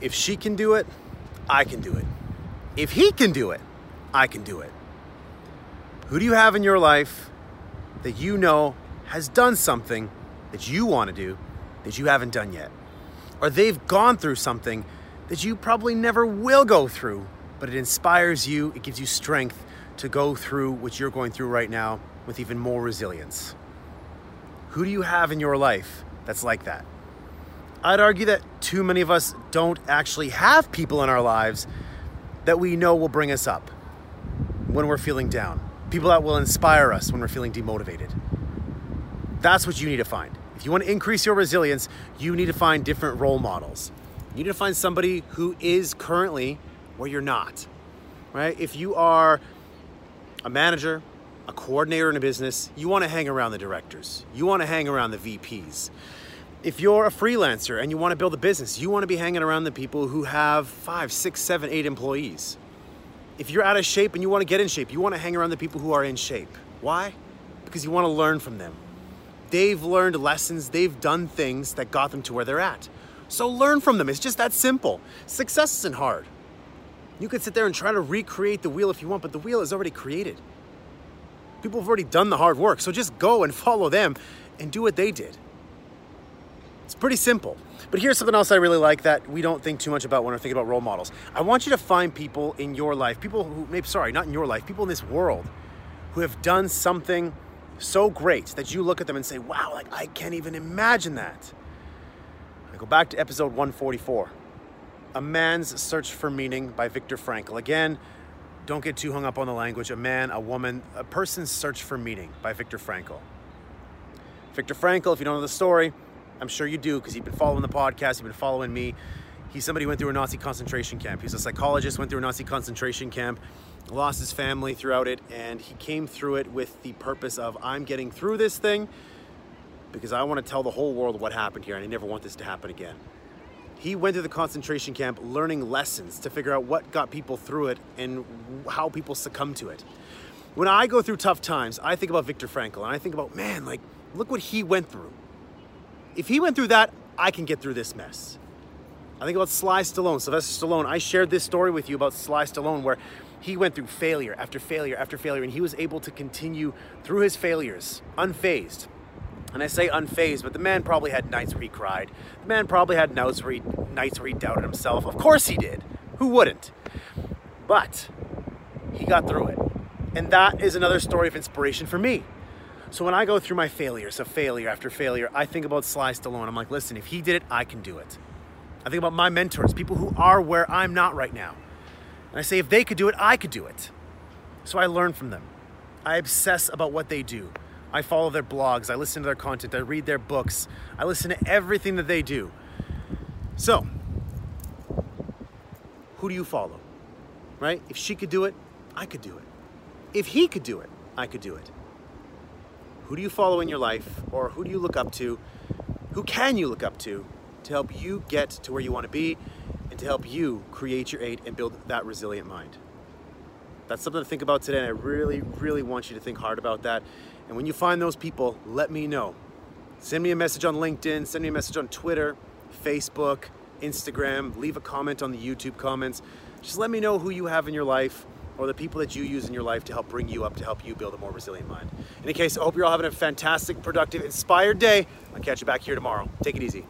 If she can do it, I can do it. If he can do it, I can do it. Who do you have in your life that you know has done something that you want to do that you haven't done yet? Or they've gone through something that you probably never will go through, but it inspires you, it gives you strength to go through what you're going through right now with even more resilience. Who do you have in your life that's like that? I'd argue that too many of us don't actually have people in our lives that we know will bring us up when we're feeling down, people that will inspire us when we're feeling demotivated. That's what you need to find. If you want to increase your resilience, you need to find different role models. You need to find somebody who is currently where you're not, right? If you are a manager, a coordinator in a business, you want to hang around the directors. You want to hang around the VPs. If you're a freelancer and you want to build a business, you want to be hanging around the people who have five, six, seven, eight employees. If you're out of shape and you want to get in shape, you want to hang around the people who are in shape. Why? Because you want to learn from them. They've learned lessons, they've done things that got them to where they're at. So learn from them. It's just that simple. Success isn't hard. You could sit there and try to recreate the wheel if you want, but the wheel is already created. People have already done the hard work, so just go and follow them and do what they did. It's pretty simple. But here's something else I really like that we don't think too much about when we're thinking about role models. I want you to find people in your life, people who, maybe, sorry, not in your life, people in this world who have done something so great that you look at them and say, wow, like I can't even imagine that. I go back to episode 144 A Man's Search for Meaning by Viktor Frankl. Again, don't get too hung up on the language. A man, a woman, a person's search for meaning by Viktor Frankl. Viktor Frankl, if you don't know the story, I'm sure you do because you've been following the podcast, you've been following me. He's somebody who went through a Nazi concentration camp. He's a psychologist, went through a Nazi concentration camp, lost his family throughout it, and he came through it with the purpose of I'm getting through this thing because I want to tell the whole world what happened here and I never want this to happen again. He went to the concentration camp learning lessons to figure out what got people through it and how people succumb to it. When I go through tough times, I think about Viktor Frankl and I think about, man, like, look what he went through. If he went through that, I can get through this mess. I think about Sly Stallone, Sylvester Stallone. I shared this story with you about Sly Stallone where he went through failure after failure after failure and he was able to continue through his failures unfazed. And I say unfazed, but the man probably had nights where he cried. The man probably had nights where he, nights where he doubted himself. Of course he did. Who wouldn't? But he got through it. And that is another story of inspiration for me. So when I go through my failures of failure after failure, I think about Sly Stallone. I'm like, listen, if he did it, I can do it. I think about my mentors, people who are where I'm not right now. And I say, if they could do it, I could do it. So I learn from them. I obsess about what they do. I follow their blogs, I listen to their content, I read their books, I listen to everything that they do. So, who do you follow? Right? If she could do it, I could do it. If he could do it, I could do it. Who do you follow in your life, or who do you look up to? Who can you look up to to help you get to where you want to be and to help you create your eight and build that resilient mind? That's something to think about today, and I really, really want you to think hard about that. And when you find those people, let me know. Send me a message on LinkedIn, send me a message on Twitter, Facebook, Instagram, leave a comment on the YouTube comments. Just let me know who you have in your life or the people that you use in your life to help bring you up, to help you build a more resilient mind. In any case, I hope you're all having a fantastic, productive, inspired day. I'll catch you back here tomorrow. Take it easy.